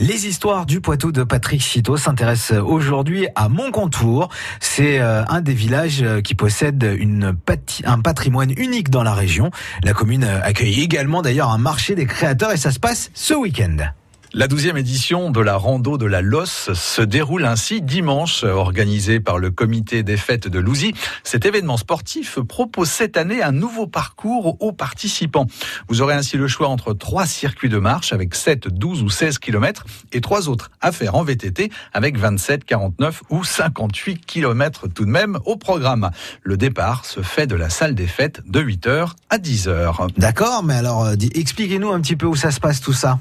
Les histoires du Poitou de Patrick Citeau s'intéressent aujourd'hui à Montcontour. C'est euh, un des villages euh, qui possède un patrimoine unique dans la région. La commune accueille également d'ailleurs un marché des créateurs et ça se passe ce week-end. La douzième édition de la rando de la Losse se déroule ainsi dimanche, organisée par le comité des fêtes de Louzy. Cet événement sportif propose cette année un nouveau parcours aux participants. Vous aurez ainsi le choix entre trois circuits de marche avec 7, 12 ou 16 km et trois autres à faire en VTT avec 27, 49 ou 58 km tout de même au programme. Le départ se fait de la salle des fêtes de 8h à 10h. D'accord, mais alors euh, expliquez-nous un petit peu où ça se passe tout ça.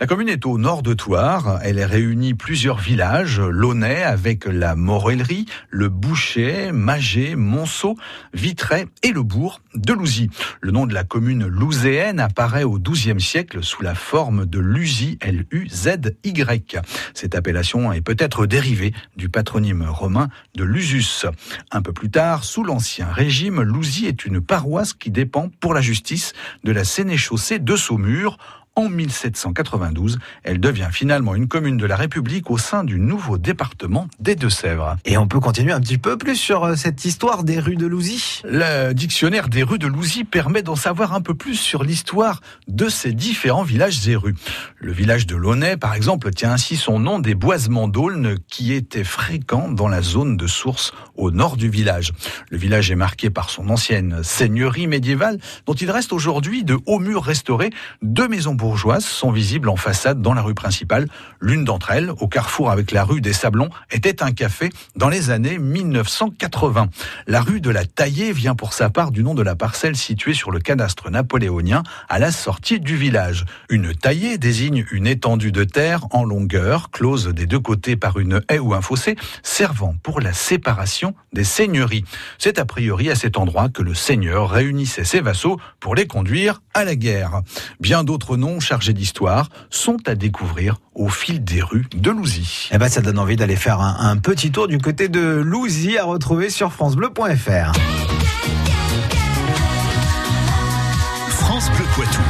La commune est au nord de Thouars. Elle réunit plusieurs villages, Launay avec la Morellerie, le Boucher, Magé, Monceau, Vitré et le bourg de Louzy. Le nom de la commune louséenne apparaît au XIIe siècle sous la forme de Luzy, L-U-Z-Y. Cette appellation est peut-être dérivée du patronyme romain de Lusus. Un peu plus tard, sous l'Ancien Régime, Louzy est une paroisse qui dépend pour la justice de la sénéchaussée de Saumur en 1792, elle devient finalement une commune de la République au sein du nouveau département des Deux-Sèvres. Et on peut continuer un petit peu plus sur euh, cette histoire des rues de Louzy Le dictionnaire des rues de Louzy permet d'en savoir un peu plus sur l'histoire de ces différents villages et rues. Le village de Launay, par exemple, tient ainsi son nom des boisements d'aulnes qui étaient fréquents dans la zone de source au nord du village. Le village est marqué par son ancienne seigneurie médiévale dont il reste aujourd'hui de hauts murs restaurés, deux maisons bourgeoises sont visibles en façade dans la rue principale. L'une d'entre elles, au carrefour avec la rue des Sablons, était un café dans les années 1980. La rue de la Taillée vient pour sa part du nom de la parcelle située sur le cadastre napoléonien à la sortie du village. Une taillée désigne une étendue de terre en longueur, close des deux côtés par une haie ou un fossé, servant pour la séparation des seigneuries. C'est a priori à cet endroit que le seigneur réunissait ses vassaux pour les conduire à la guerre. Bien d'autres noms chargés d'histoire sont à découvrir au fil des rues de Louzy. Eh ben, ça donne envie d'aller faire un, un petit tour du côté de Louzy à retrouver sur francebleu.fr. France Bleu Poitou.